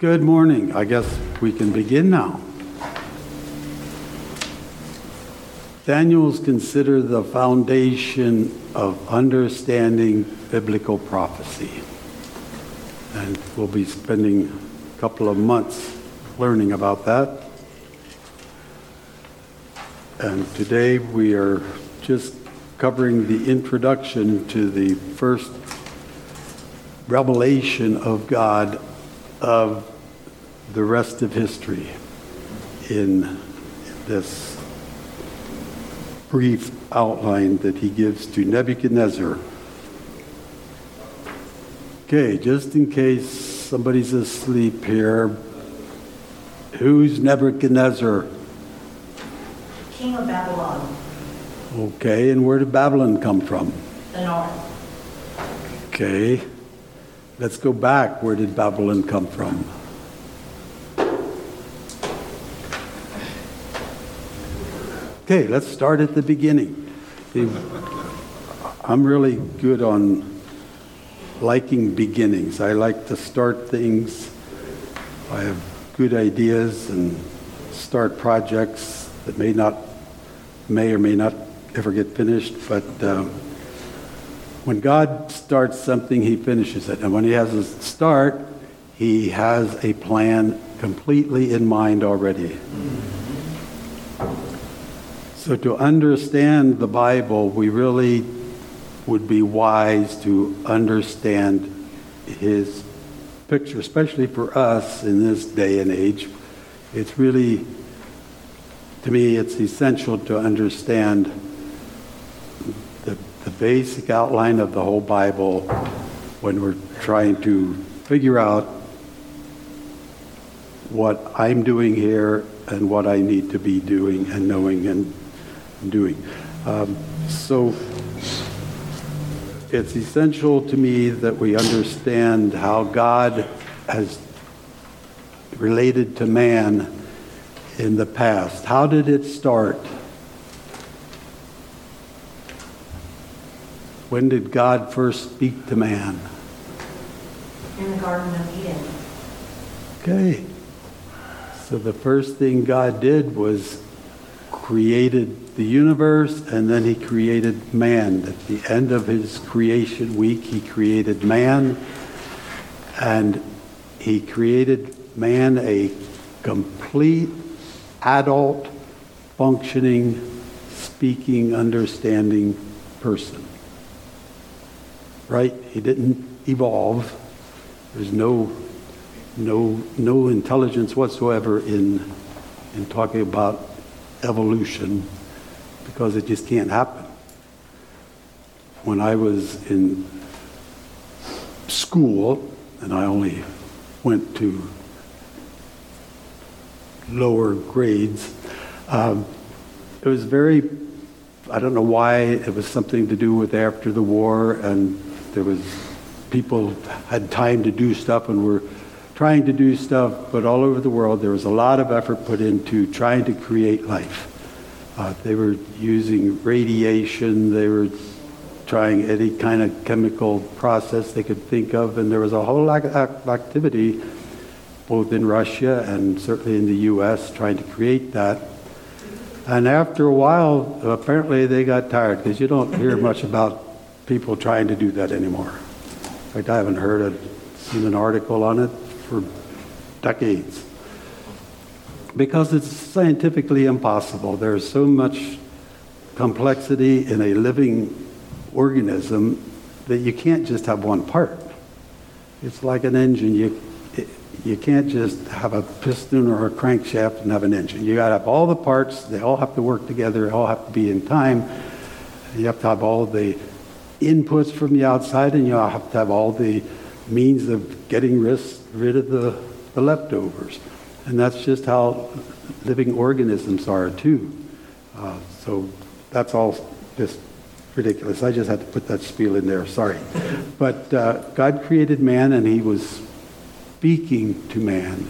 Good morning. I guess we can begin now. Daniel's considered the foundation of understanding biblical prophecy. And we'll be spending a couple of months learning about that. And today we are just covering the introduction to the first revelation of God of the rest of history in this brief outline that he gives to Nebuchadnezzar. Okay, just in case somebody's asleep here, who's Nebuchadnezzar? King of Babylon, Okay, and where did Babylon come from? the north. Okay, let's go back. Where did Babylon come from? Okay, let's start at the beginning. I'm really good on liking beginnings. I like to start things. I have good ideas and start projects that may not, may or may not ever get finished, but um, when God starts something, He finishes it. And when He has a start, He has a plan completely in mind already. So, to understand the Bible, we really would be wise to understand His picture, especially for us in this day and age. It's really, to me, it's essential to understand the, basic outline of the whole Bible when we're trying to figure out what I'm doing here and what I need to be doing and knowing and doing. Um, so it's essential to me that we understand how God has related to man in the past. How did it start? When did God first speak to man? in the Garden of Eden. Okay. So the first thing God did was created the universe and then he created man. At the end of his creation week, he created man and he created man a complete adult, functioning, speaking, understanding person. Right? He didn't evolve. There's no, no, no intelligence whatsoever in, in talking about evolution because it just can't happen. When I was in school, and I only went to lower grades, um, it was very, I don't know why, it was something to do with after the war, and there was people had time to do stuff and were trying to do stuff, but all over the world there was a lot of effort put into trying to create life. Uh, they were using radiation, they were trying any kind of chemical process they could think of, and there was a whole lot of activity both in Russia and certainly in the U.S. trying to create that. And after a while, apparently they got tired because you don't hear much about people trying to do that anymore. In fact, I haven't heard of, seen an article on it for decades. Because it's scientifically impossible. There's so much complexity in a living organism that you can't just have one part. It's like an engine. You, you can't just have a piston or a crankshaft and have an engine. You got to have all the parts. They all have to work together. They all have to be in time. You have to have all the inputs from the outside, and you have to have all the means of getting rid of the, the leftovers. And that's just how living organisms are, too. Uh, so that's all just ridiculous. I just had to put that spiel in there, sorry. But uh, God created man, and he was speaking to man.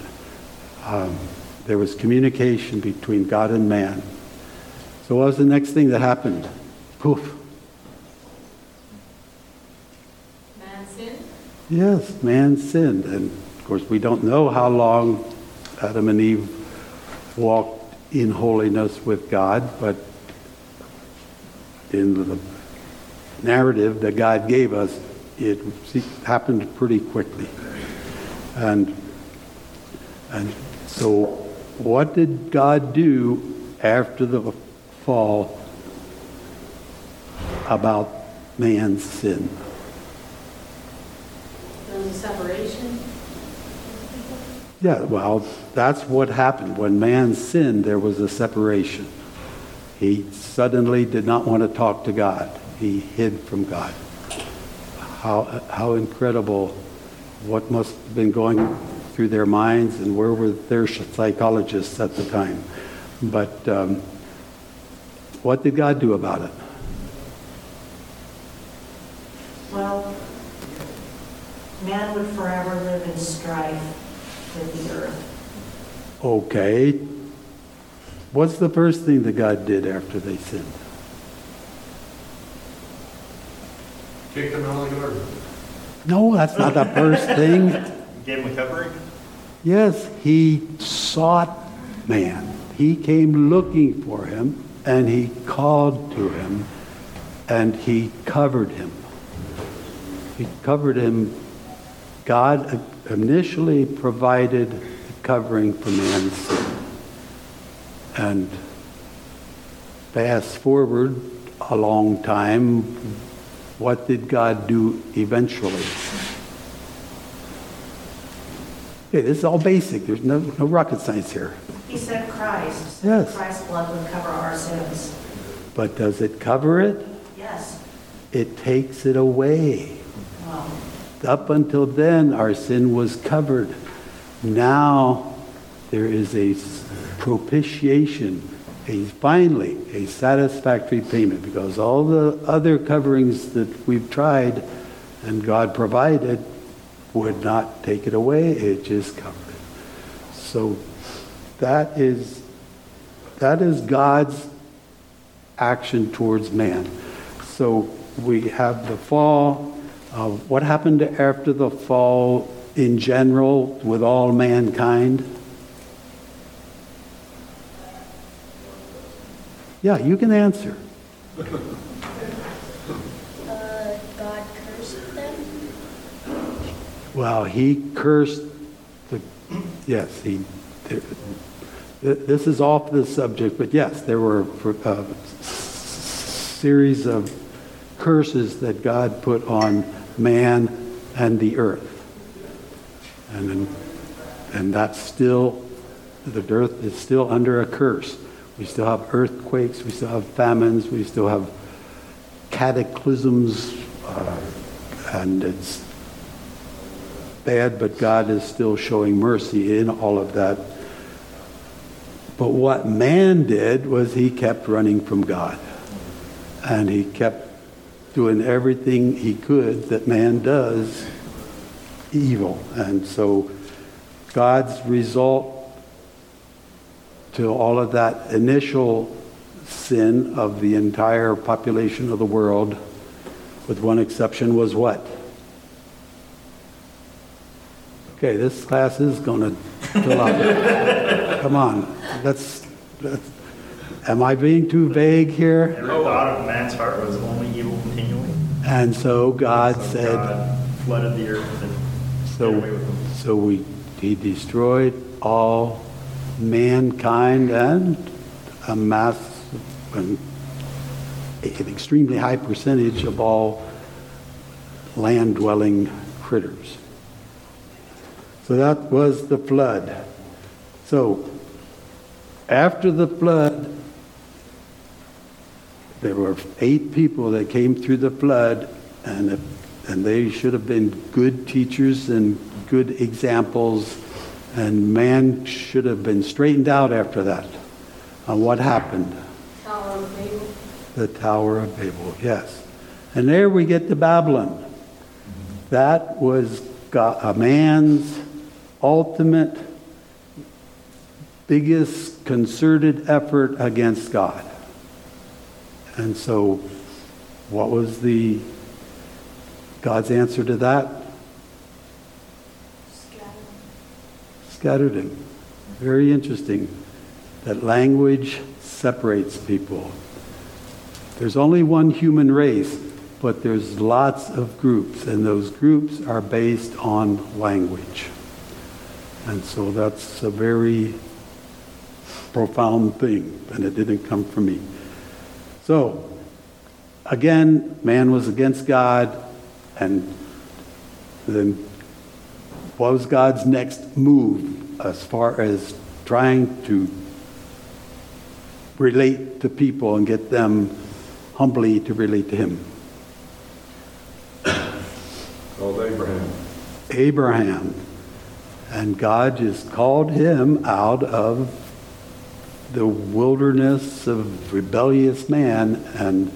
Um, there was communication between God and man. So what was the next thing that happened? Poof. Man sinned. Yes, man sinned. And of course, we don't know how long Adam and Eve walked in holiness with God, but in the narrative that God gave us, it happened pretty quickly. And, and so, what did God do after the fall about man's sin? There was a separation. Yeah, well, that's what happened. When man sinned, there was a separation. He suddenly did not want to talk to God. He hid from God. How, how incredible. What must have been going through their minds and where were their psychologists at the time. But um, what did God do about it? Well, man would forever live in strife with the earth. Okay. What's the first thing that God did after they sinned? Kick them out of the garden. No, that's not the first thing. Gave him a covering? Yes, he sought man. He came looking for him and he called to him and he covered him. He covered him. God initially provided covering for man's sin. And fast forward a long time, what did God do eventually? Okay, this is all basic. There's no, no rocket science here. He sent Christ. Yes. Christ's blood would cover our sins. But does it cover it? Yes. It takes it away. Up until then, our sin was covered. Now there is a propitiation, a finally a satisfactory payment because all the other coverings that we've tried and God provided would not take it away. It just covered it. So that is that is God's action towards man. So we have the fall. Uh, what happened after the fall in general with all mankind? Yeah, you can answer. Uh, God cursed them. Well, he cursed the, yes, he, this is off the subject, but yes, there were a series of curses that God put on man and the earth. And, and that's still, the earth is still under a curse. We still have earthquakes, we still have famines, we still have cataclysms, uh, and it's bad, but God is still showing mercy in all of that. But what man did was he kept running from God. And he kept doing everything he could that man does evil. And so God's result to all of that initial sin of the entire population of the world, with one exception, was what? Okay, this class is going to. Come on, that's, that's, am I being too vague here? Every thought of man's heart was only evil continually. And so God So said, God flooded the earth and so, did away with them. so we, he destroyed all mankind and a mass, an, an extremely high percentage of all land-dwelling critters. So that was the flood. So after the flood, there were eight people that came through the flood, and, and they should have been good teachers and good examples, and man should have been straightened out after that. And what happened? Tower of Babel. The Tower of Babel, yes. And there we get to Babylon. That was God, a man's ultimate, biggest concerted effort against God. And so, what was the God's answer to that? Scatter. scattered him. Very interesting that language separates people. There's only one human race, but there's lots of groups, and those groups are based on language. And so that's a very profound thing, and it didn't come from me. So, again, man was against God, and then what was God's next move as far as trying to relate to people and get them humbly to relate to Him? Called Abraham. Abraham. And God just called him out of the wilderness of rebellious man and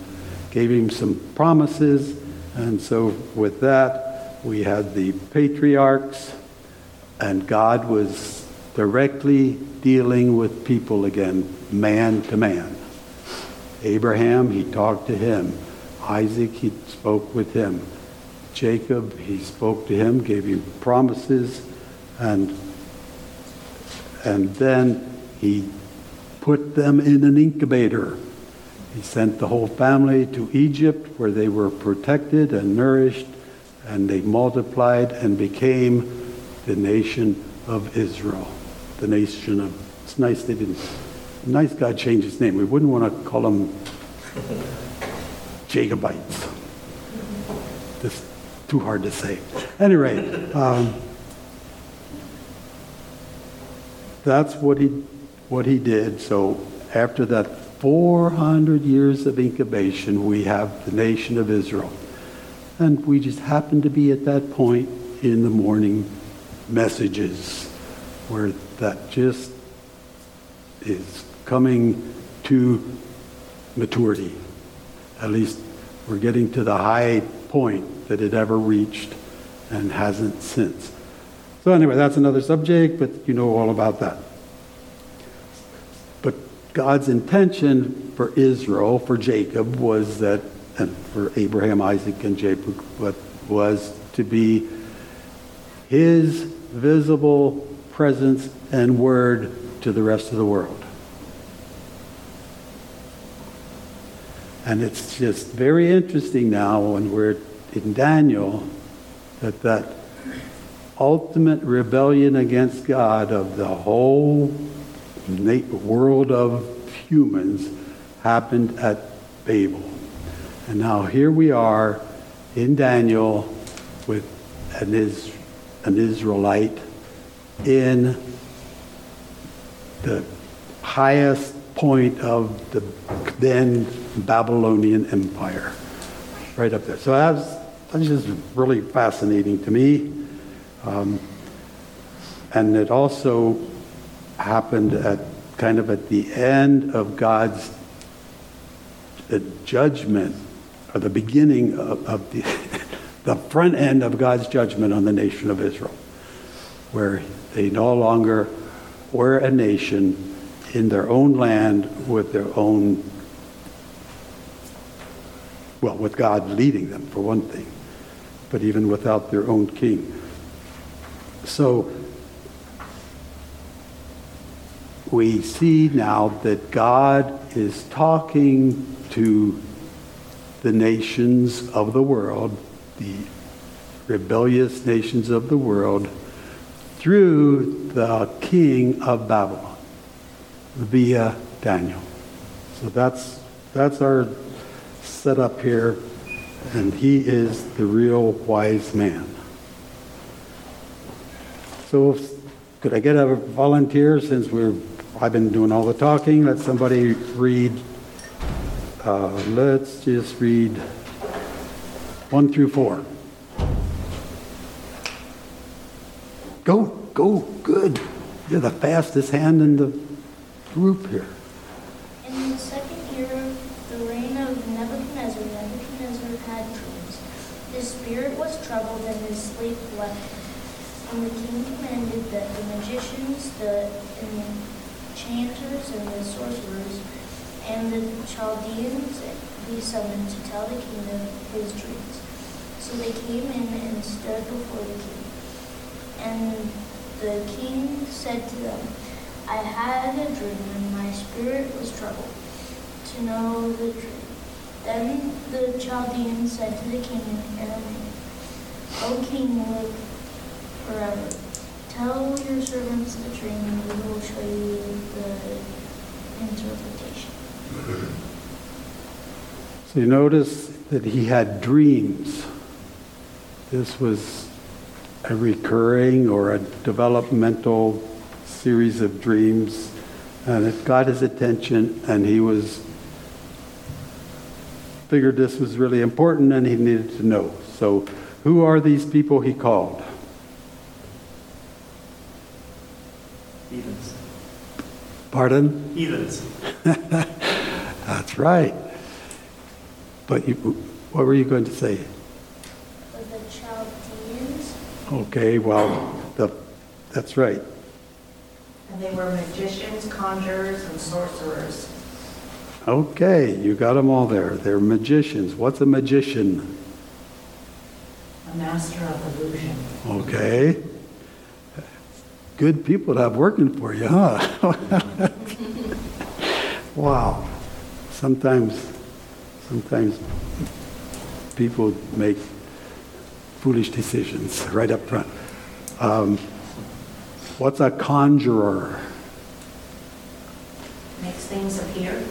gave him some promises. And so, with that, we had the patriarchs, and God was directly dealing with people again, man to man. Abraham, he talked to him. Isaac, he spoke with him. Jacob, he spoke to him, gave him promises, and, and then he put them in an incubator. He sent the whole family to Egypt where they were protected and nourished, and they multiplied and became the nation of Israel. The nation of, it's nice they didn't, nice God changed his name. We wouldn't want to call them Jacobites. That's too hard to say. Anyway, um, that's what he, what he did. So after that 400 years of incubation, we have the nation of Israel. And we just happen to be at that point in the morning messages where that just is coming to maturity. At least we're getting to the high point that it ever reached and hasn't since. So, anyway, that's another subject, but you know all about that. God's intention for Israel, for Jacob, was that, and for Abraham, Isaac, and Jacob, but was to be his visible presence and word to the rest of the world. And it's just very interesting now when we're in Daniel that that ultimate rebellion against God of the whole world of humans happened at Babel. And now here we are in Daniel with an, Is- an Israelite in the highest point of the then Babylonian Empire, right up there. So that's, that's just really fascinating to me. Um, and it also happened at kind of at the end of God's uh, judgment, or the beginning of, of the, the front end of God's judgment on the nation of Israel, where they no longer were a nation in their own land with their own, well, with God leading them, for one thing, but even without their own king. So we see now that God is talking to the nations of the world, the rebellious nations of the world, through the king of Babylon via Daniel. So that's that's our setup here, and he is the real wise man. So, could I get a volunteer since we're I've been doing all the talking? Let somebody read. Uh, let's just read one through four. Go, go, good. You're the fastest hand in the group here. In the second year of the reign of Nebuchadnezzar, Nebuchadnezzar had dreams. His spirit was troubled and his sleep left him. And the king commanded that the magicians, the enchanters, and the sorcerers, and the Chaldeans be summoned to tell the king of his dreams. So they came in and stood before the king. And The king said to them, I had a dream, and my spirit was troubled to know the dream. Then the Chaldeans said to the king in Aramaic, O king, live forever. Tell your servants the dream, and we will show you the interpretation. So you notice that he had dreams. This was a recurring or a developmental series of dreams, and it got his attention, and he was figured this was really important and he needed to know. So, who are these people he called? Pardon? Heathens. That's right. But you, what were you going to say? For the Chaldeans, Okay, well, the, that's right. And they were magicians, conjurers, and sorcerers. Okay, you got them all there. They're magicians. What's a magician? A master of illusion. Okay. Good people to have working for you, huh? wow. Sometimes, sometimes people make foolish decisions right up front. Um, what's a conjurer? Makes things appear.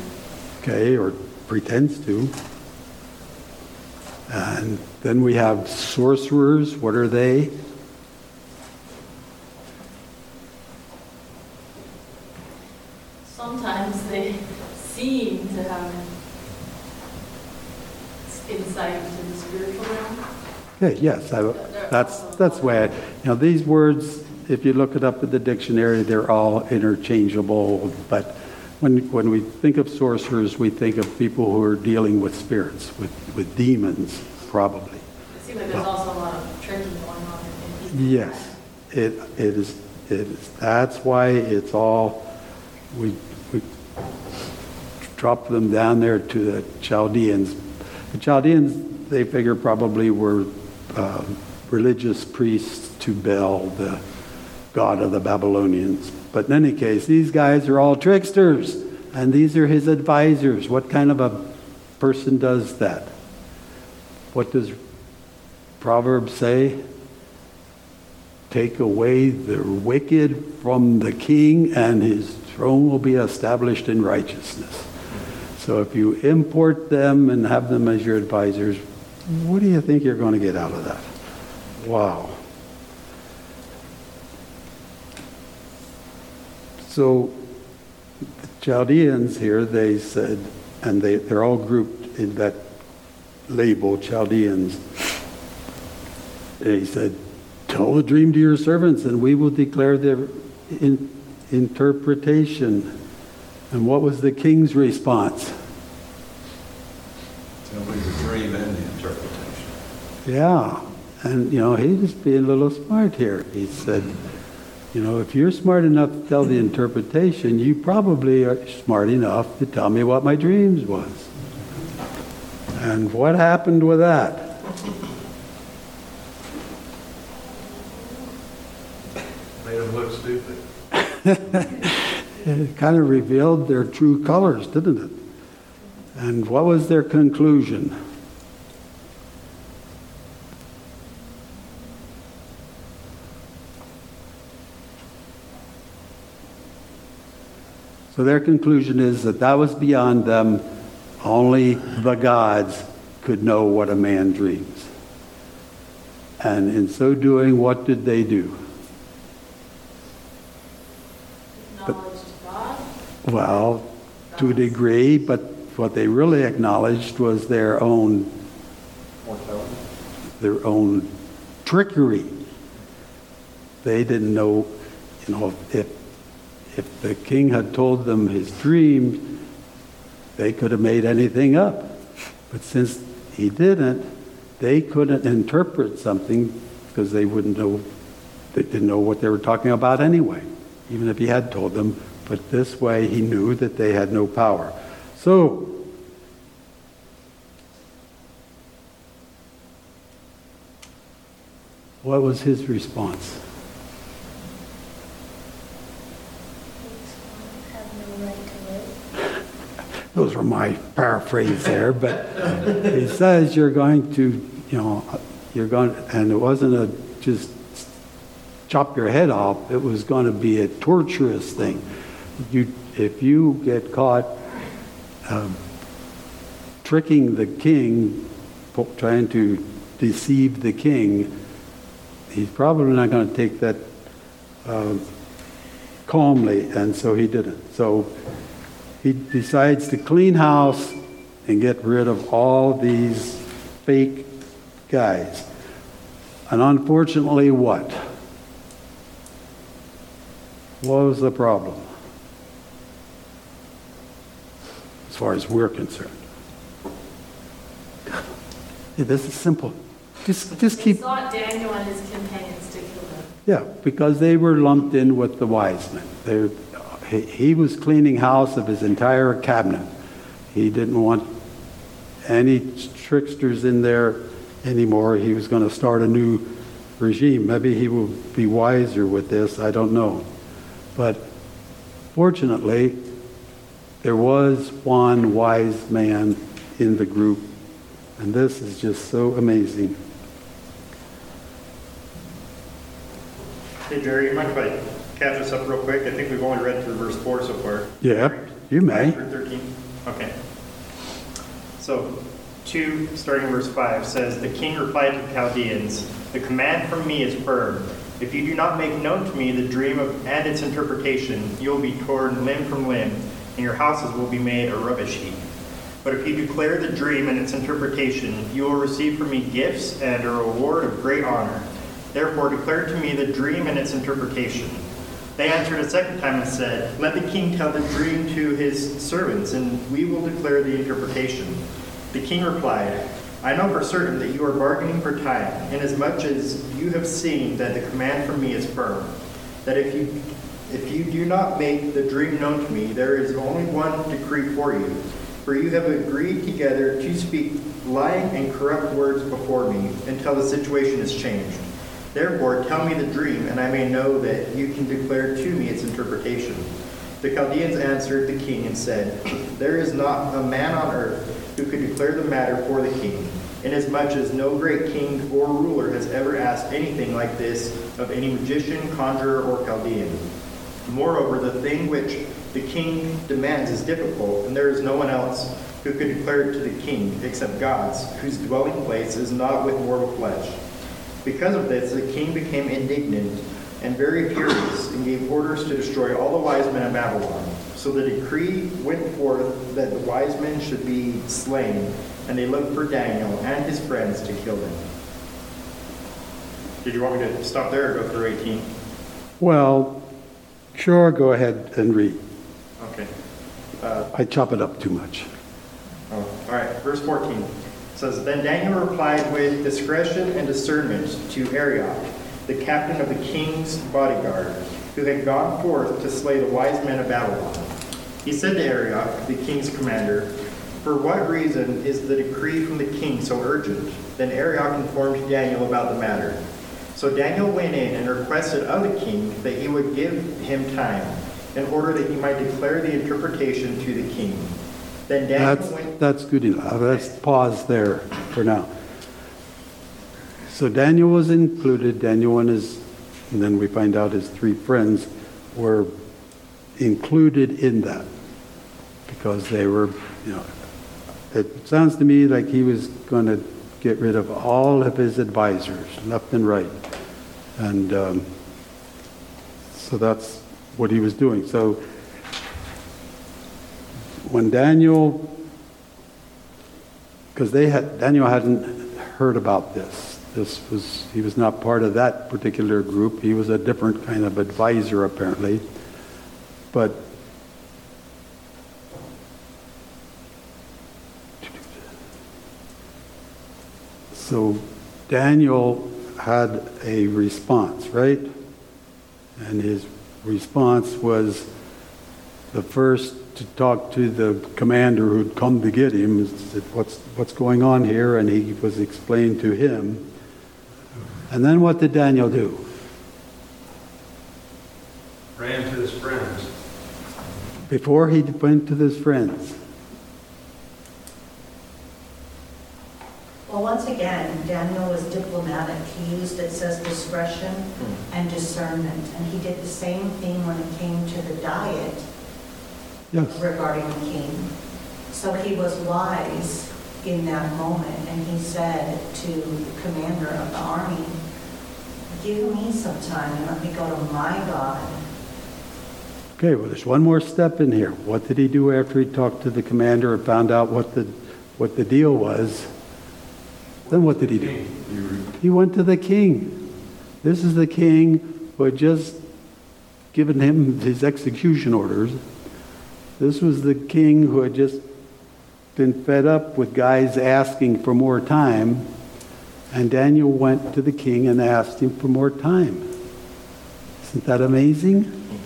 okay, or pretends to. And then we have sorcerers. What are they? Sometimes they seem to have insight into the spiritual realm. Okay, yes, I, that's that's why. I, you know, these words, if you look it up in the dictionary, they're all interchangeable. But when when we think of sorcerers, we think of people who are dealing with spirits, with with demons, probably. It seems like there's also a lot of tricking going on in people. Yes, it, it is, it is, that's why it's all, we, we drop them down there to the Chaldeans. The Chaldeans, they figure probably were uh, religious priests to Bel, the god of the Babylonians. But in any case, these guys are all tricksters, and these are his advisors. What kind of a person does that? What does Proverbs say? Take away the wicked from the king, and his throne will be established in righteousness. So if you import them and have them as your advisors, what do you think you're going to get out of that? Wow. So the Chaldeans here, they said, and they, they're all grouped in that label, Chaldeans. They said, Tell the dream to your servants, and we will declare their in, interpretation. And what was the king's response? Tell me the dream and the interpretation. Yeah. And, you know, he just being a little smart here. He said, you know, if you're smart enough to tell the interpretation, you probably are smart enough to tell me what my dreams was. And what happened with that? Made him look stupid. It kind of revealed their true colors, didn't it? And what was their conclusion? So their conclusion is that that was beyond them. Only the gods could know what a man dreams. And in so doing, what did they do? Knowledge to God. Well, to a degree, but what they really acknowledged was their own their own trickery. They didn't know, you know, if if the king had told them his dream, they could have made anything up. But since he didn't, they couldn't interpret something because they wouldn't know they didn't know what they were talking about anyway, even if he had told them. But this way he knew that they had no power. So, what was his response? Those were my paraphrase there, but he says you're going to, you know, you're going, and it wasn't a just chop your head off. It was going to be a torturous thing. You, if you get caught um, tricking the king, trying to deceive the king, he's probably not going to take that um, calmly, and so he didn't. So he decides to clean house and get rid of all these fake guys. And unfortunately, what? What was the problem? As far as we're concerned. Yeah, this is simple. Just, just He keep, sought Daniel and his companions to kill them. yeah, because they were lumped in with the wise men. They, he, he was cleaning house of his entire cabinet. He didn't want any tricksters in there anymore. He was going to start a new regime. Maybe he will be wiser with this, I don't know. But fortunately, there was one wise man in the group, and this is just so amazing. Hey Jerry, you mind if I catch us up real quick? I think we've only read through verse four so far. Yeah, you may. Five through 13? Okay. So, 2, starting verse 5, says, The king replied to the Chaldeans, The command from me is firm. If you do not make known to me the dream of, and its interpretation, you will be torn limb from limb, and your houses will be made a rubbish heap. But if you declare the dream and its interpretation, you will receive from me gifts and a reward of great honor. Therefore, declare to me the dream and its interpretation. They answered a second time and said, Let the king tell the dream to his servants, and we will declare the interpretation. The king replied, I know for certain that you are bargaining for time, inasmuch as you have seen that the command from me is firm. That if you if you do not make the dream known to me, there is only one decree for you. For you have agreed together to speak lying and corrupt words before me until the situation is changed. Therefore, tell me the dream, and I may know that you can declare to me its interpretation. The Chaldeans answered the king and said, There is not a man on earth who could declare the matter for the king, inasmuch as no great king or ruler has ever asked anything like this of any magician, conjurer, or Chaldean. Moreover, the thing which the king demands is difficult, and there is no one else who could declare it to the king except God's, whose dwelling place is not with mortal flesh. Because of this, the king became indignant and very furious, and gave orders to destroy all the wise men of Babylon. So the decree went forth that the wise men should be slain, and they looked for Daniel and his friends to kill them. Did you want me to stop there or go through 18? Well, sure, go ahead and read. Okay. Uh, I chop it up too much. Oh, all right, verse 14 says, Then Daniel replied with discretion and discernment to Arioch, the captain of the king's bodyguard, who had gone forth to slay the wise men of Babylon. He said to Arioch, the king's commander, For what reason is the decree from the king so urgent? Then Arioch informed Daniel about the matter. So Daniel went in and requested of the king that he would give him time, in order that he might declare the interpretation to the king. Then Daniel That's, went. that's good enough. Let's pause there for now. So Daniel was included, Daniel and his, and then we find out his three friends were included in that because they were, you know, it sounds to me like he was going to get rid of all of his advisors, left and right. And um, so that's what he was doing. So when Daniel, because they had, Daniel hadn't heard about this. This was, he was not part of that particular group. He was a different kind of advisor, apparently. But so Daniel had a response, right? And his response was the first to talk to the commander who'd come to get him, said, what's, what's going on here? And he was explained to him. And then what did Daniel do? Ran to his friends. Before he went to his friends, he used, it says discretion hmm. and discernment. And he did the same thing when it came to the diet Yes, regarding the king. So he was wise in that moment, and he said to the commander of the army, give me some time and let me go to my God. okay, well, there's one more step in here. What did he do after he talked to the commander and found out what the, what the deal was? Then what did he do? He went to the king. This is the king who had just given him his execution orders. This was the king who had just been fed up with guys asking for more time. And Daniel went to the king and asked him for more time. Isn't that amazing?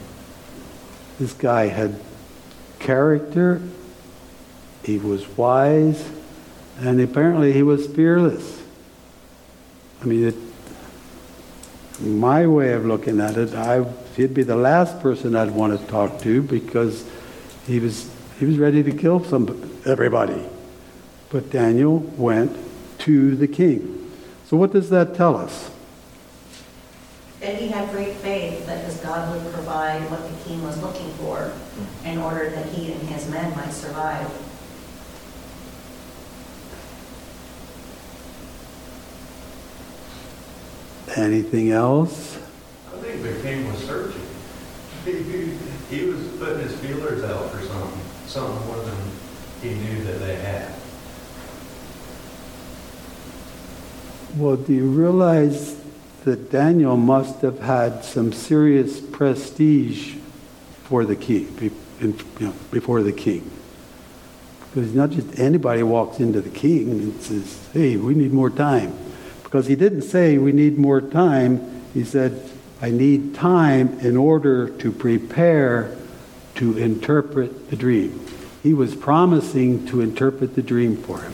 This guy had character, he was wise, and apparently he was fearless. I mean, it, my way of looking at it, I, he'd be the last person I'd want to talk to because he was, he was ready to kill some, everybody. But Daniel went to the king. So what does that tell us? That he had great faith that his God would provide what the king was looking for in order that he and his men might survive. Anything else? I think the king was searching. He, he, he was putting his feelers out for something, something more than he knew that they had. Well, do you realize that Daniel must have had some serious prestige for the king, be- in- you know, before the king? Because not just anybody walks into the king and says, hey, we need more time. Because he didn't say we need more time, he said, I need time in order to prepare to interpret the dream. He was promising to interpret the dream for him.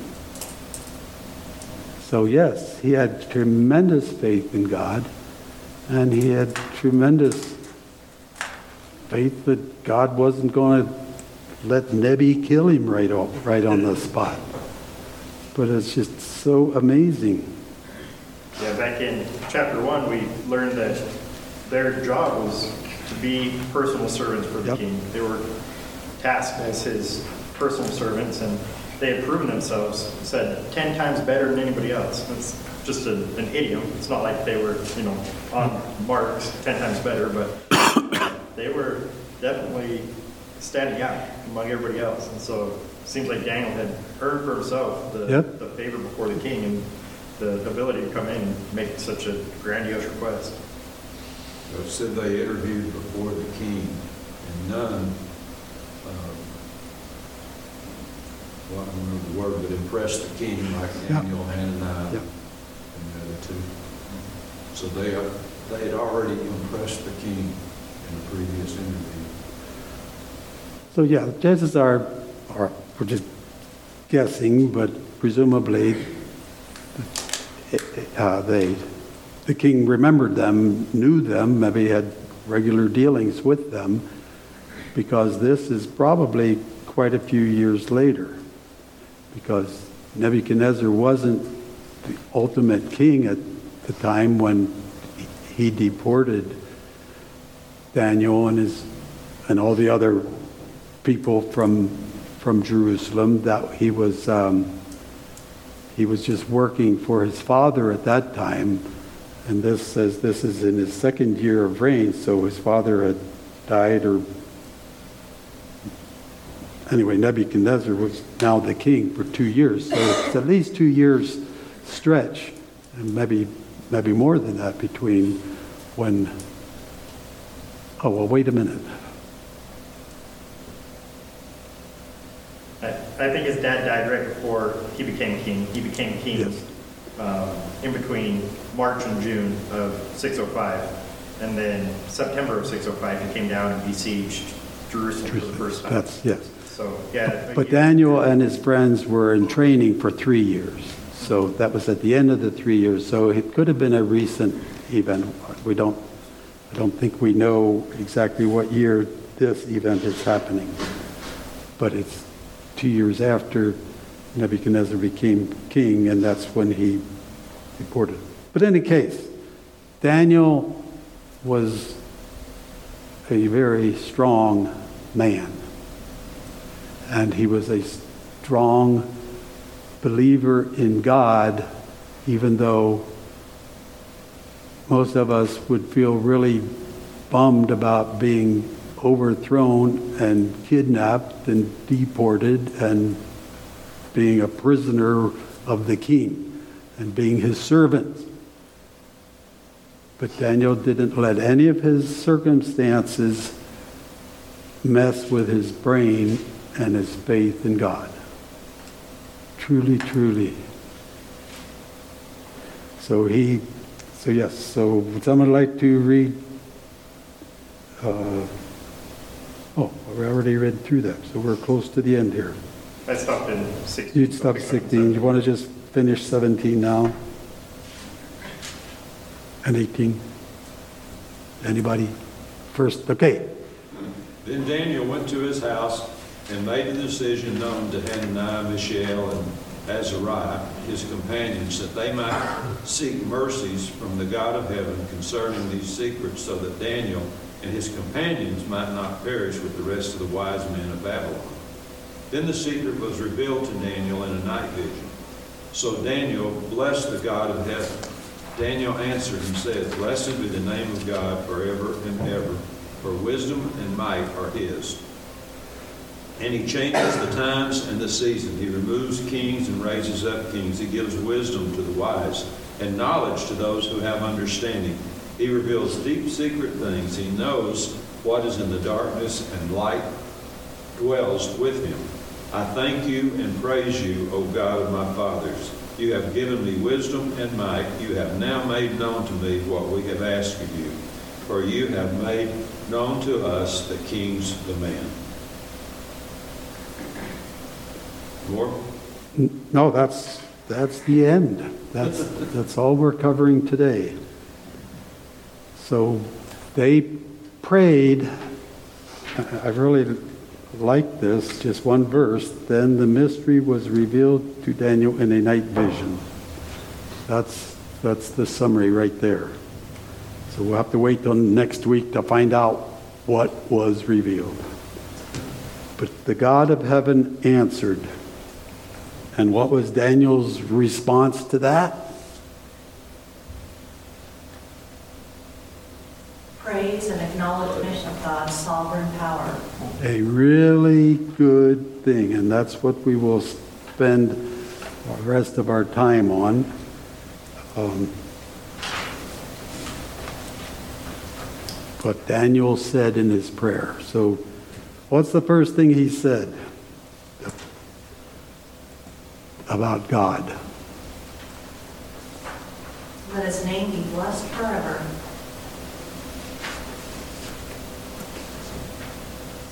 So, yes, he had tremendous faith in God, and he had tremendous faith that God wasn't going to let Nebi kill him right, off, right on the spot. But it's just so amazing. Yeah, back in chapter one, we learned that their job was to be personal servants for the Yep. king. They were tasked as his personal servants, and they had proven themselves, said, 10 times better than anybody else. That's just a, an idiom. It's not like they were, you know, on marks 10 times better, but they were definitely standing out among everybody else. And so it seems like Daniel had earned for himself the, Yep. the favor before the king and the ability to come in and make such a grandiose request. It said they interviewed before the king, and none, um, well, I don't remember the word, but impressed the king like Yeah. Daniel, Hananiah, Yeah. and the other two. So they, are- they had already impressed the king in the previous interview. So, yeah, the chances are, are we're just guessing, but presumably uh, they, the king remembered them, knew them, maybe had regular dealings with them, because this is probably quite a few years later. Because Nebuchadnezzar wasn't the ultimate king at the time when he deported Daniel and his and all the other people from from Jerusalem. That he was um, he was just working for his father at that time, and this says this is in his second year of reign. So his father had died, or anyway, Nebuchadnezzar was now the king for two years. So it's at least two years stretch, and maybe maybe more than that between when. Oh well, wait a minute. I, think his dad died right before he became king. He became king Yes. um, in between March and June of 605. And then September of 605, he came down and besieged Jerusalem for the first time. That's yes. So, yeah. But Daniel and his friends were in training for three years. So that was at the end of the three years. So it could have been a recent event. We don't, I don't think we know exactly what year this event is happening. But it's two years after Nebuchadnezzar became king, and that's when he deported But in any case, Daniel was a very strong man. And he was a strong believer in God, even though most of us would feel really bummed about being overthrown and kidnapped and deported and being a prisoner of the king and being his servant. But Daniel didn't let any of his circumstances mess with his brain and his faith in God. Truly, truly. So he, so yes, so would someone like to read? Uh, we already read through that, so we're close to the end here. I stopped in 16. You'd stop 16. You want to just finish 17 now? And 18? Anybody? First, okay. Then Daniel went to his house and made the decision known to Hananiah, Mishael, and Azariah, his companions, that they might seek mercies from the God of heaven concerning these secrets, so that Daniel and his companions might not perish with the rest of the wise men of Babylon. Then the secret was revealed to Daniel in a night vision. So Daniel blessed the God of heaven. Daniel answered and said, Blessed be the name of God forever and ever, for wisdom and might are his. And he changes the times and the season. He removes kings and raises up kings. He gives wisdom to the wise and knowledge to those who have understanding. He reveals deep secret things. He knows what is in the darkness, and light dwells with him. I thank you and praise you, O God of my fathers. You have given me wisdom and might. You have now made known to me what we have asked of you. For you have made known to us the king's demand. More? No, that's, that's the end. That's, that's all we're covering today. So they prayed. I really like this, just one verse. Then the mystery was revealed to Daniel in a night vision. That's, that's the summary right there. So we'll have to wait till next week to find out what was revealed. But the God of heaven answered. And what was Daniel's response to that? Praise and acknowledgement of God's sovereign power. A really good thing, and that's what we will spend the rest of our time on. Um, what Daniel said in his prayer. So, what's the first thing he said about God? Let his name be blessed forever.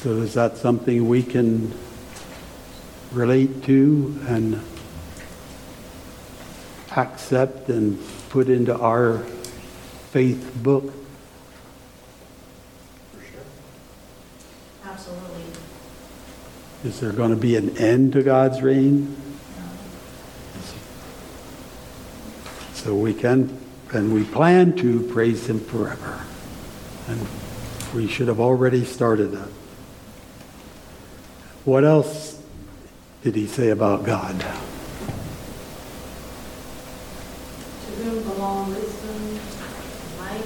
So, is that something we can relate to and accept and put into our faith book? Absolutely. Is there going to be an end to God's reign? So we can, and we plan to praise Him forever. And we should have already started that. What else did he say about God? To whom belong wisdom, might,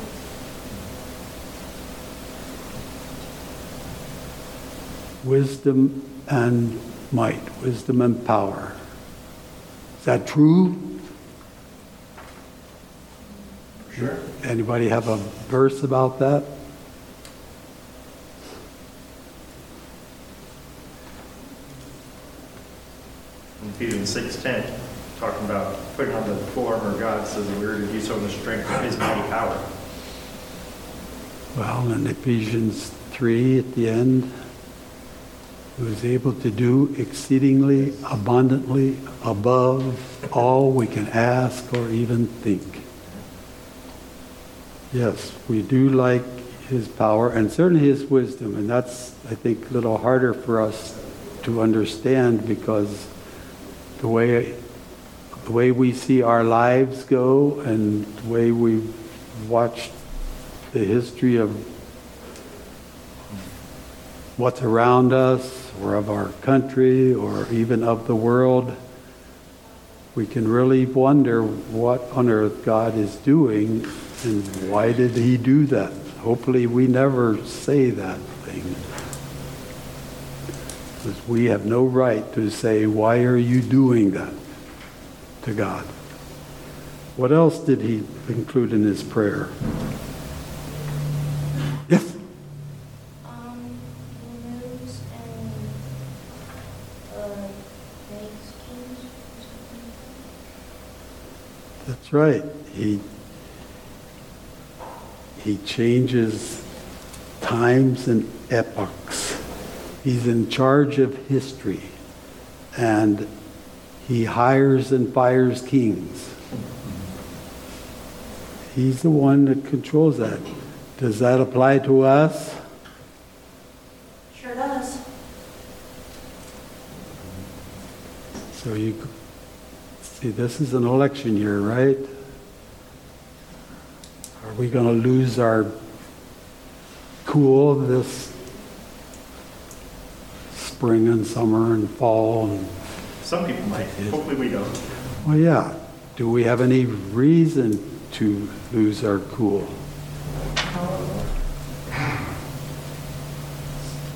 Wisdom and might, wisdom and power. Is that true? Sure. Anybody have a verse about that? Ephesians 6:10, talking about putting on the full armor of God, says that we're to do so in the strength of his mighty power. Well, in Ephesians 3 at the end, he was able to do exceedingly abundantly above all we can ask or even think. Yes, we do like his power and certainly his wisdom, and that's, I think, a little harder for us to understand because the way the way we see our lives go and the way we watch the history of what's around us or of our country or even of the world, we can really wonder what on earth God is doing and why did he do that? Hopefully we never say that thing. We have no right to say, why are you doing that to God? What else did he include in his prayer? Yes? Um, removes and, uh, makes kings or something like That's right. He, he changes times and epochs. He's in charge of history. And he hires and fires kings. He's the one that controls that. Does that apply to us? Sure does. So you see, this is an election year, right? Are we going to lose our cool this spring and summer and fall? And, Some people might, hopefully we don't. well, yeah. Do we have any reason to lose our cool?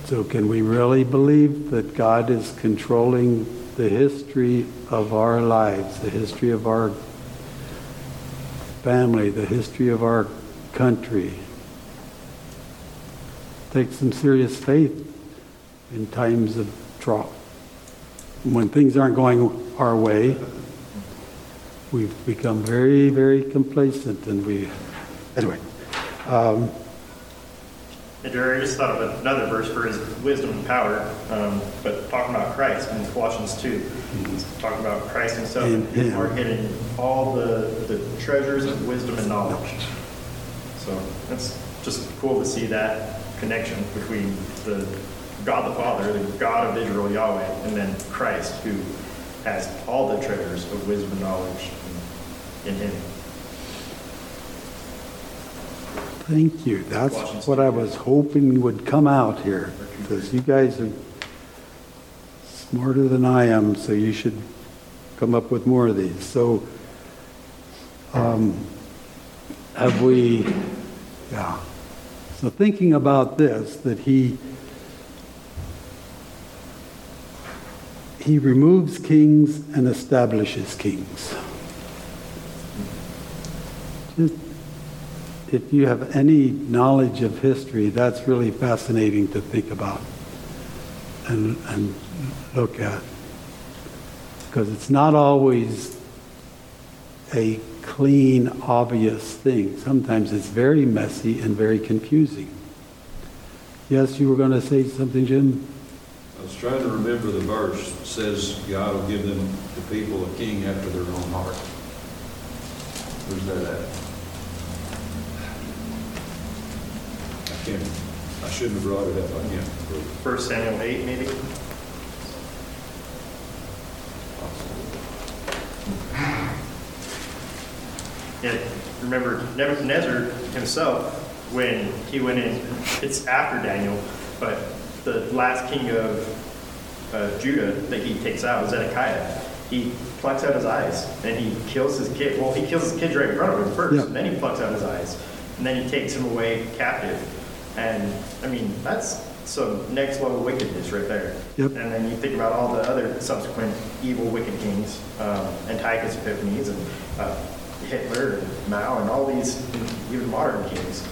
So can we really believe that God is controlling the history of our lives, the history of our family, the history of our country? Take some serious faith in times of trouble. When things aren't going our way, we've become very, very complacent and we, anyway. Um, And Jerry, I just thought of another verse for his wisdom and power, um, but talking about Christ in Colossians 2. It's talking about Christ himself In and him. are hidden all the, the treasures of wisdom and knowledge. So that's just cool to see that connection between the God the Father, the God of Israel, Yahweh, and then Christ, who has all the treasures of wisdom and knowledge in him. Thank you. That's what I was hoping would come out here, because you guys are smarter than I am, so you should come up with more of these. So, um, have we, yeah. So thinking about this, that he, he removes kings and establishes kings. If you have any knowledge of history, that's really fascinating to think about and, and look at. Because it's not always a clean, obvious thing. Sometimes it's very messy and very confusing. Yes, you were going to say something, Jim? I was trying to remember the verse, that says God will give them, the people, a king after their own heart. Where's that at? I can't, I shouldn't have brought it up, I can't. First Samuel 8, maybe? Yeah, remember Nebuchadnezzar himself, when he went in, it's after Daniel, but the last king of uh, Judah that he takes out, Zedekiah, he plucks out his eyes and he kills his kid. Well, he kills his kids right in front of him first, Yeah. and then he plucks out his eyes, and then he takes him away captive. And I mean, that's some next level wickedness right there. Yep. And then you think about all the other subsequent evil, wicked kings, um, Antiochus Epiphanes and uh, Hitler and Mao and all these even modern kings.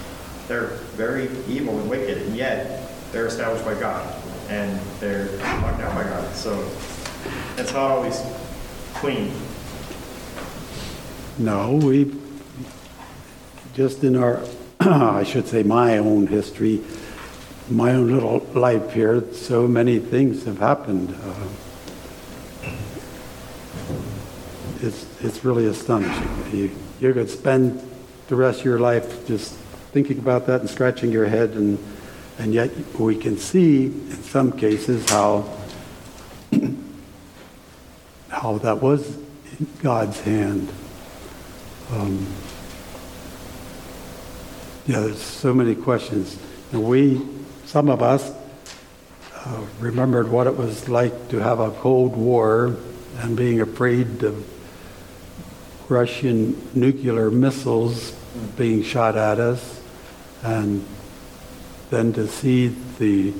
They're very evil and wicked, and yet they're established by God and they're locked down by God. So it's not always clean. No, we, just in our, I should say, my own history, my own little life here, so many things have happened. Uh, It's, it's really astonishing. You, you could spend the rest of your life just thinking about that and scratching your head, and, and yet we can see in some cases how, how that was God's hand. Um, yeah, there's so many questions. And we, some of us, uh, remembered what it was like to have a Cold War and being afraid of Russian nuclear missiles being shot at us, and then to see the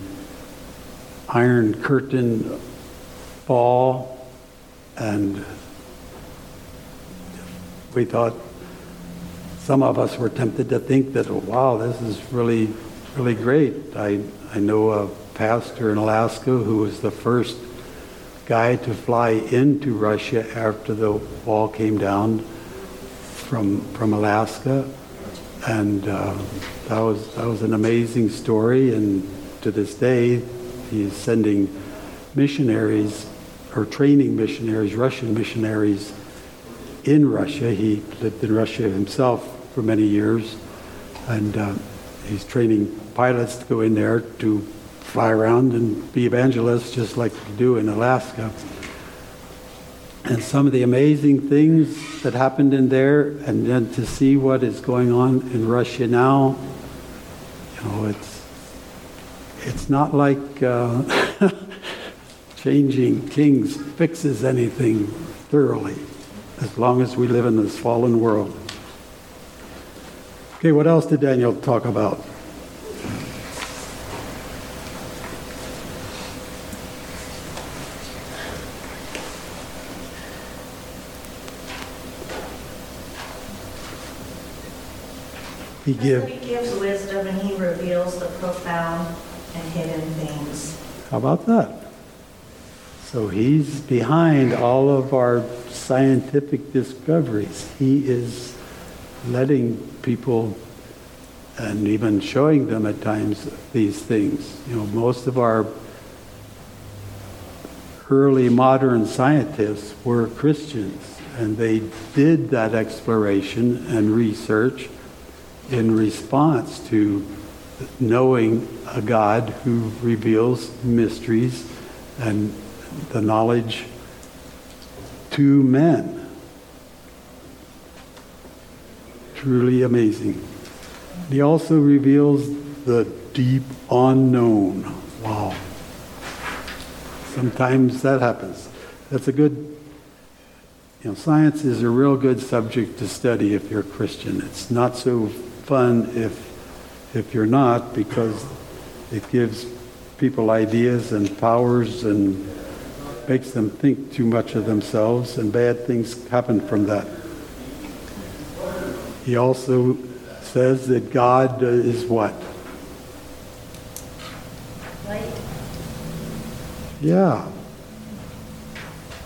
Iron Curtain fall, and we thought, some of us were tempted to think that, wow, this is really, really great. I, I know a pastor in Alaska who was the first guy to fly into Russia after the wall came down from, from Alaska. And uh, that, was, that was an amazing story. And to this day, he's sending missionaries or training missionaries, Russian missionaries in Russia. He lived in Russia himself for many years. And uh, he's training pilots to go in there to fly around and be evangelists just like we do in Alaska. And some of the amazing things that happened in there, and then to see what is going on in Russia now, you know, it's it's not like uh, changing kings fixes anything thoroughly, as long as we live in this fallen world. Okay, what else did Daniel talk about? He give. He gives wisdom and he reveals the profound and hidden things. How about that? So he's behind all of our scientific discoveries. He is letting people and even showing them at times these things. You know, most of our early modern scientists were Christians, and they did that exploration and research in response to knowing a God who reveals mysteries and the knowledge to men. Truly amazing. He also reveals the deep unknown. Wow. Sometimes that happens. That's a good, you know, science is a real good subject to study if you're a Christian. It's not so fun if if you're not because it gives people ideas and powers and makes them think too much of themselves and bad things happen from that. He also says that God is what? Light. Yeah.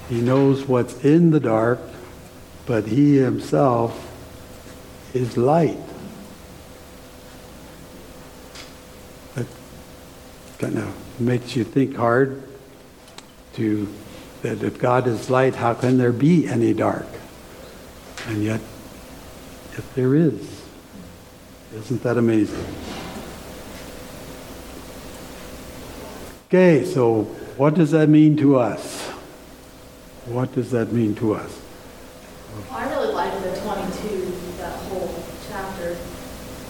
He knows what's in the dark, but he himself is light. Kind of makes you think hard to that if God is light, how can there be any dark? And yet, if there is, isn't that amazing? Okay, so what does that mean to us? What does that mean to us? I really like the 22, that whole chapter,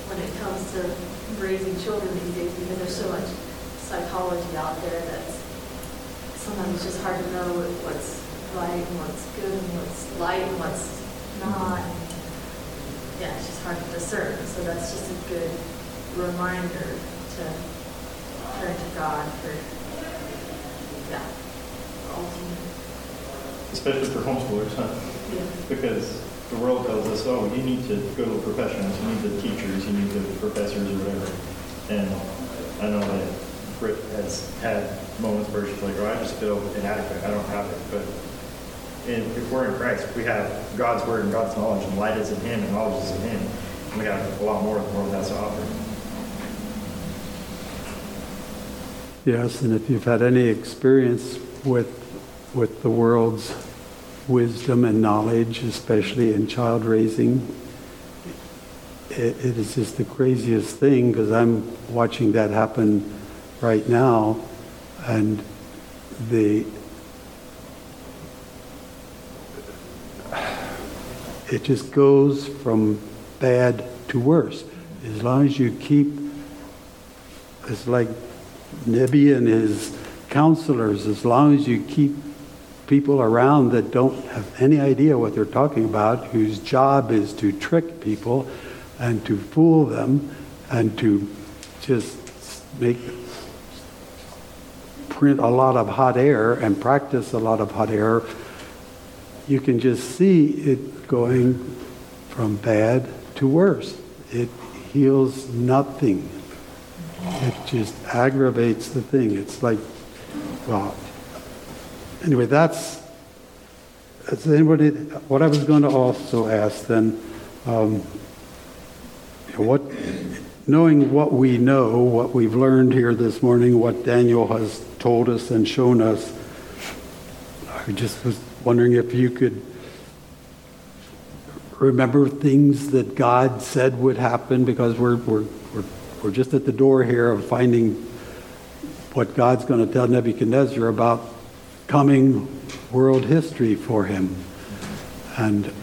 when it comes to raising children these days, because there's so much psychology out there that's sometimes just hard to know what's right and what's good and what's light and what's not. Yeah, it's just hard to discern. So that's just a good reminder to turn to God for, yeah, ultimate. Especially for homeschoolers, huh? Yeah. Because the world tells us, oh, you need to go to the professionals, you need the teachers, you need the professors or whatever. And I know that Britt has had moments where she's like, oh, I just feel inadequate, I don't have it. But in, if we're in Christ, we have God's word and God's knowledge, and light is in Him, and knowledge is in Him. And we have a lot more of the world has to offer. Yes, and if you've had any experience with with the world's wisdom and knowledge, especially in child raising, it, it is just the craziest thing because I'm watching that happen right now, and the it just goes from bad to worse. As long as you keep, it's like Nebi and his counselors, as long as you keep people around that don't have any idea what they're talking about, whose job is to trick people and to fool them and to just make print a lot of hot air and practice a lot of hot air, you can just see it going from bad to worse. It heals nothing. It just aggravates the thing. It's like, well, anyway, that's, that's anybody, what I was going to also ask then, um, what, knowing what we know, what we've learned here this morning, what Daniel has told us and shown us, I just was wondering if you could remember things that God said would happen because we're, we're, we're, we're just at the door here of finding what God's going to tell Nebuchadnezzar about coming world history for him. And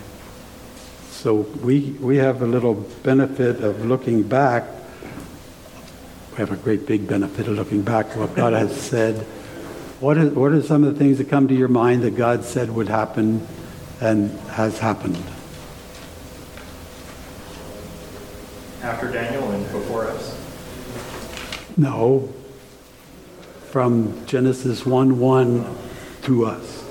so we, we have a little benefit of looking back. We have a great big benefit of looking back what God has said. What what are some of the things that come to your mind that God said would happen and has happened? After Daniel and before us. No, from Genesis 1 1 to us.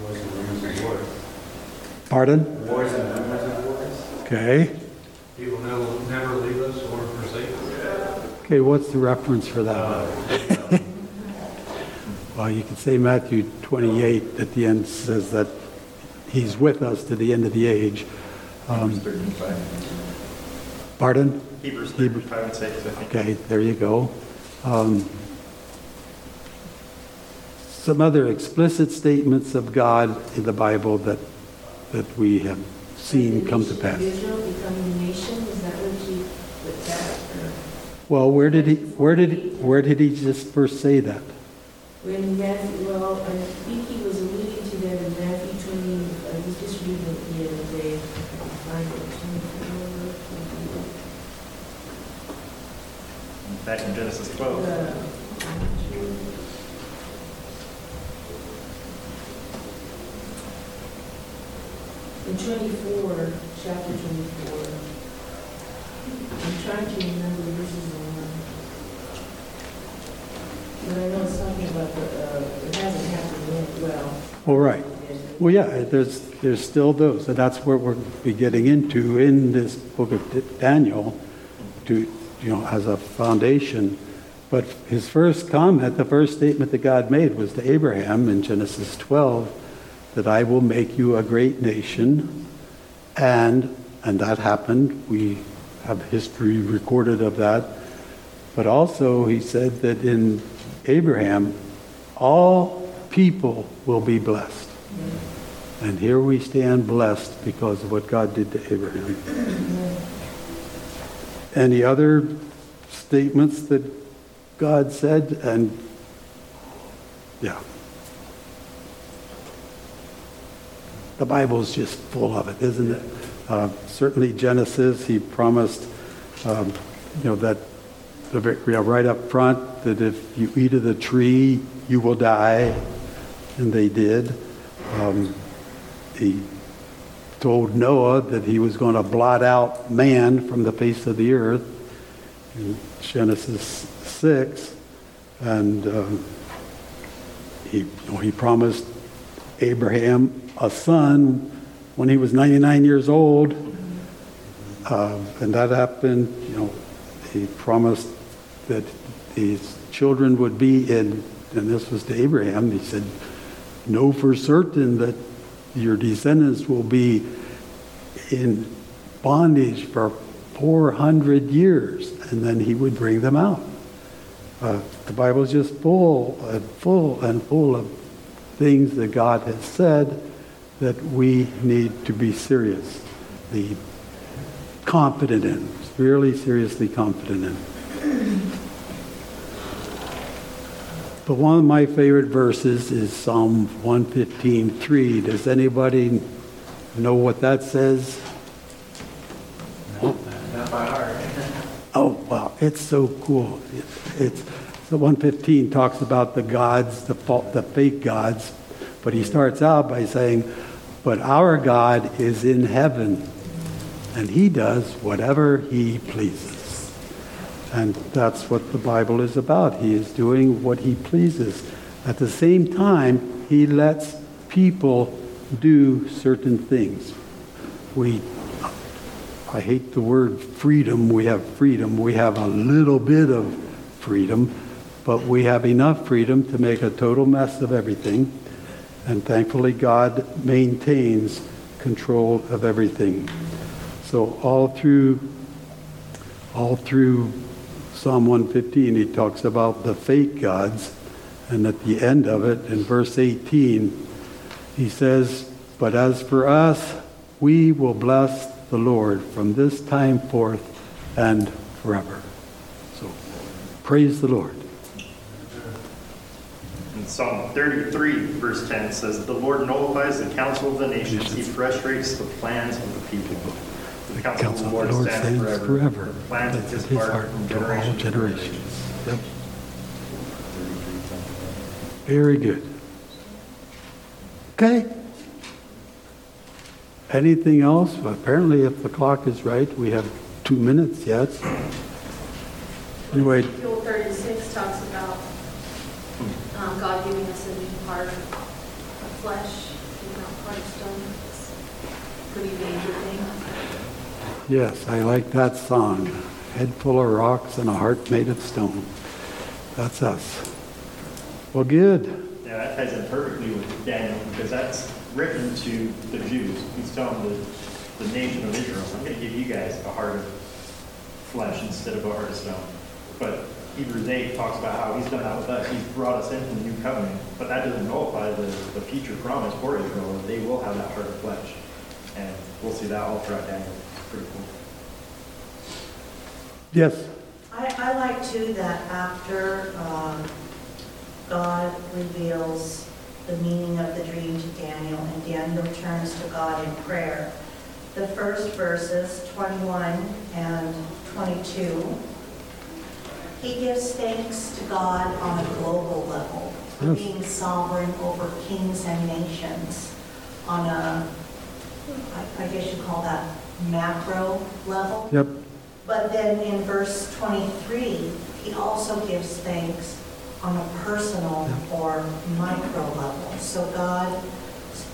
Wars and rumors of wars. Pardon? Wars and rumors of wars. Okay. He will never, never leave us or forsake us. Okay, what's the reference for that? Well, you can say Matthew 28 at the end says that he's with us to the end of the age. Um, Pardon? Hebrews Hebrew- 5 and 6, I think. Okay, there you go. Um, some other explicit statements of God in the Bible that, that we have seen come to pass. Israel becoming a nation, is that what you, with Well, where did he, where did, he- where did he just first say that? when Matthew, well, I think he was alluding to that in Matthew twenty, I was just reading it the other day. Find it, 24, Back in Genesis 12. uh, In twenty-four, chapter twenty-four. I'm trying to remember verses one. But I know it's talking about the, uh, it hasn't happened yet, well. All right. Well, yeah, there's, there's still those, and that's what we're be getting into in this book of Daniel to, you know, as a foundation. But his first comment, the first statement that God made was to Abraham in Genesis 12, that I will make you a great nation. And, and that happened. We have history recorded of that. But also, he said that in Abraham, all people will be blessed. And here we stand blessed because of what God did to Abraham. Any other statements that God said? And yeah. The Bible's just full of it, isn't it? Uh, certainly Genesis, he promised, um, you know, that right up front, that if you eat of the tree, you will die. And they did. Um, he told Noah that he was going to blot out man from the face of the earth in Genesis 6. And um, he, you know, he promised Abraham a son when he was 99 years old. Uh, and that happened, you know, he promised that his children would be in, and this was to Abraham, he said, know for certain that your descendants will be in bondage for 400 years, and then he would bring them out. Uh, the Bible is just full and full and full of things that God has said that we need to be serious, the confident in, really seriously confident in. But one of my favorite verses is Psalm 115:3. Does anybody know what that says? Not by heart. Oh, wow, it's so cool. It's, the 115 talks about the gods, the, the fake gods, but he starts out by saying, but our God is in heaven, and he does whatever he pleases. And that's what the Bible is about. He is doing what he pleases. At the same time, he lets people do certain things. We I hate the word freedom. We have freedom. We have a little bit of freedom, but we have enough freedom to make a total mess of everything. And thankfully, God maintains control of everything. So all through, all through Psalm 115, he talks about the fake gods, and at the end of it, in verse 18, he says, "But as for us, we will bless the Lord from this time forth and forever." So, praise the Lord. In Psalm 33, verse 10 says, "The Lord nullifies the counsel of the nations; He frustrates the plans of the people." The counsel of the Lord stands forever. The plans of His heart from to all generation to generations. generation. Yep. Very good. Okay. Anything else? Well, Apparently, if the clock is right, we have two minutes yet. Anyway, Ezekiel 36 talks about God giving us a new heart of flesh, and not heart of stone. It's a Pretty major thing. yes, I like that song. Head full of rocks and a heart made of stone. That's us. Well, good. Yeah, that ties in perfectly with Daniel, because that's written to the Jews. He's telling the, the nation of Israel, I'm going to give you guys a heart of flesh instead of a heart of stone. But Hebrews 8 talks about how he's done that with us. He's brought us into the new covenant. But that doesn't nullify the, the future promise for Israel, that they will have that heart of flesh. And we'll see that all throughout Daniel. Pretty cool. Yes. I, I like too that after um, God reveals the meaning of the dream to Daniel and Daniel turns to God in prayer, the first verses, 21 and 22, he gives thanks to God on a global level for being sovereign over kings and nations on a, I I guess you call that macro level. Yep. But then in verse 23, he also gives thanks on a personal or micro level. So God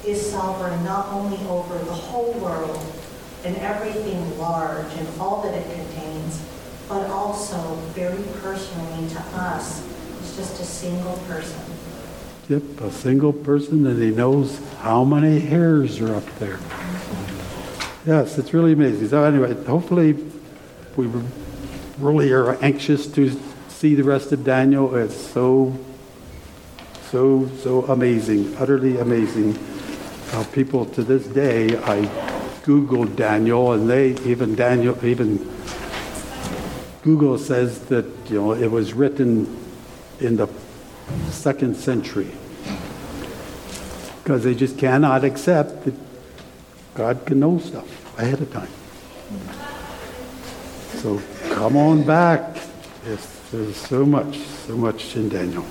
is sovereign not only over the whole world and everything large and all that it contains, but also very personally to us, as just a single person. Yep, a single person, and he knows how many hairs are up there. Yes, it's really amazing. So anyway, hopefully, we really are anxious to see the rest of Daniel. It's so, so, so amazing, utterly amazing. Uh, people to this day, I Googled Daniel, and they, even Daniel, even Google says that, you know, it was written in the second century because they just cannot accept that God can know stuff ahead of time. So come on back. Yes, there's so much, so much in Daniel.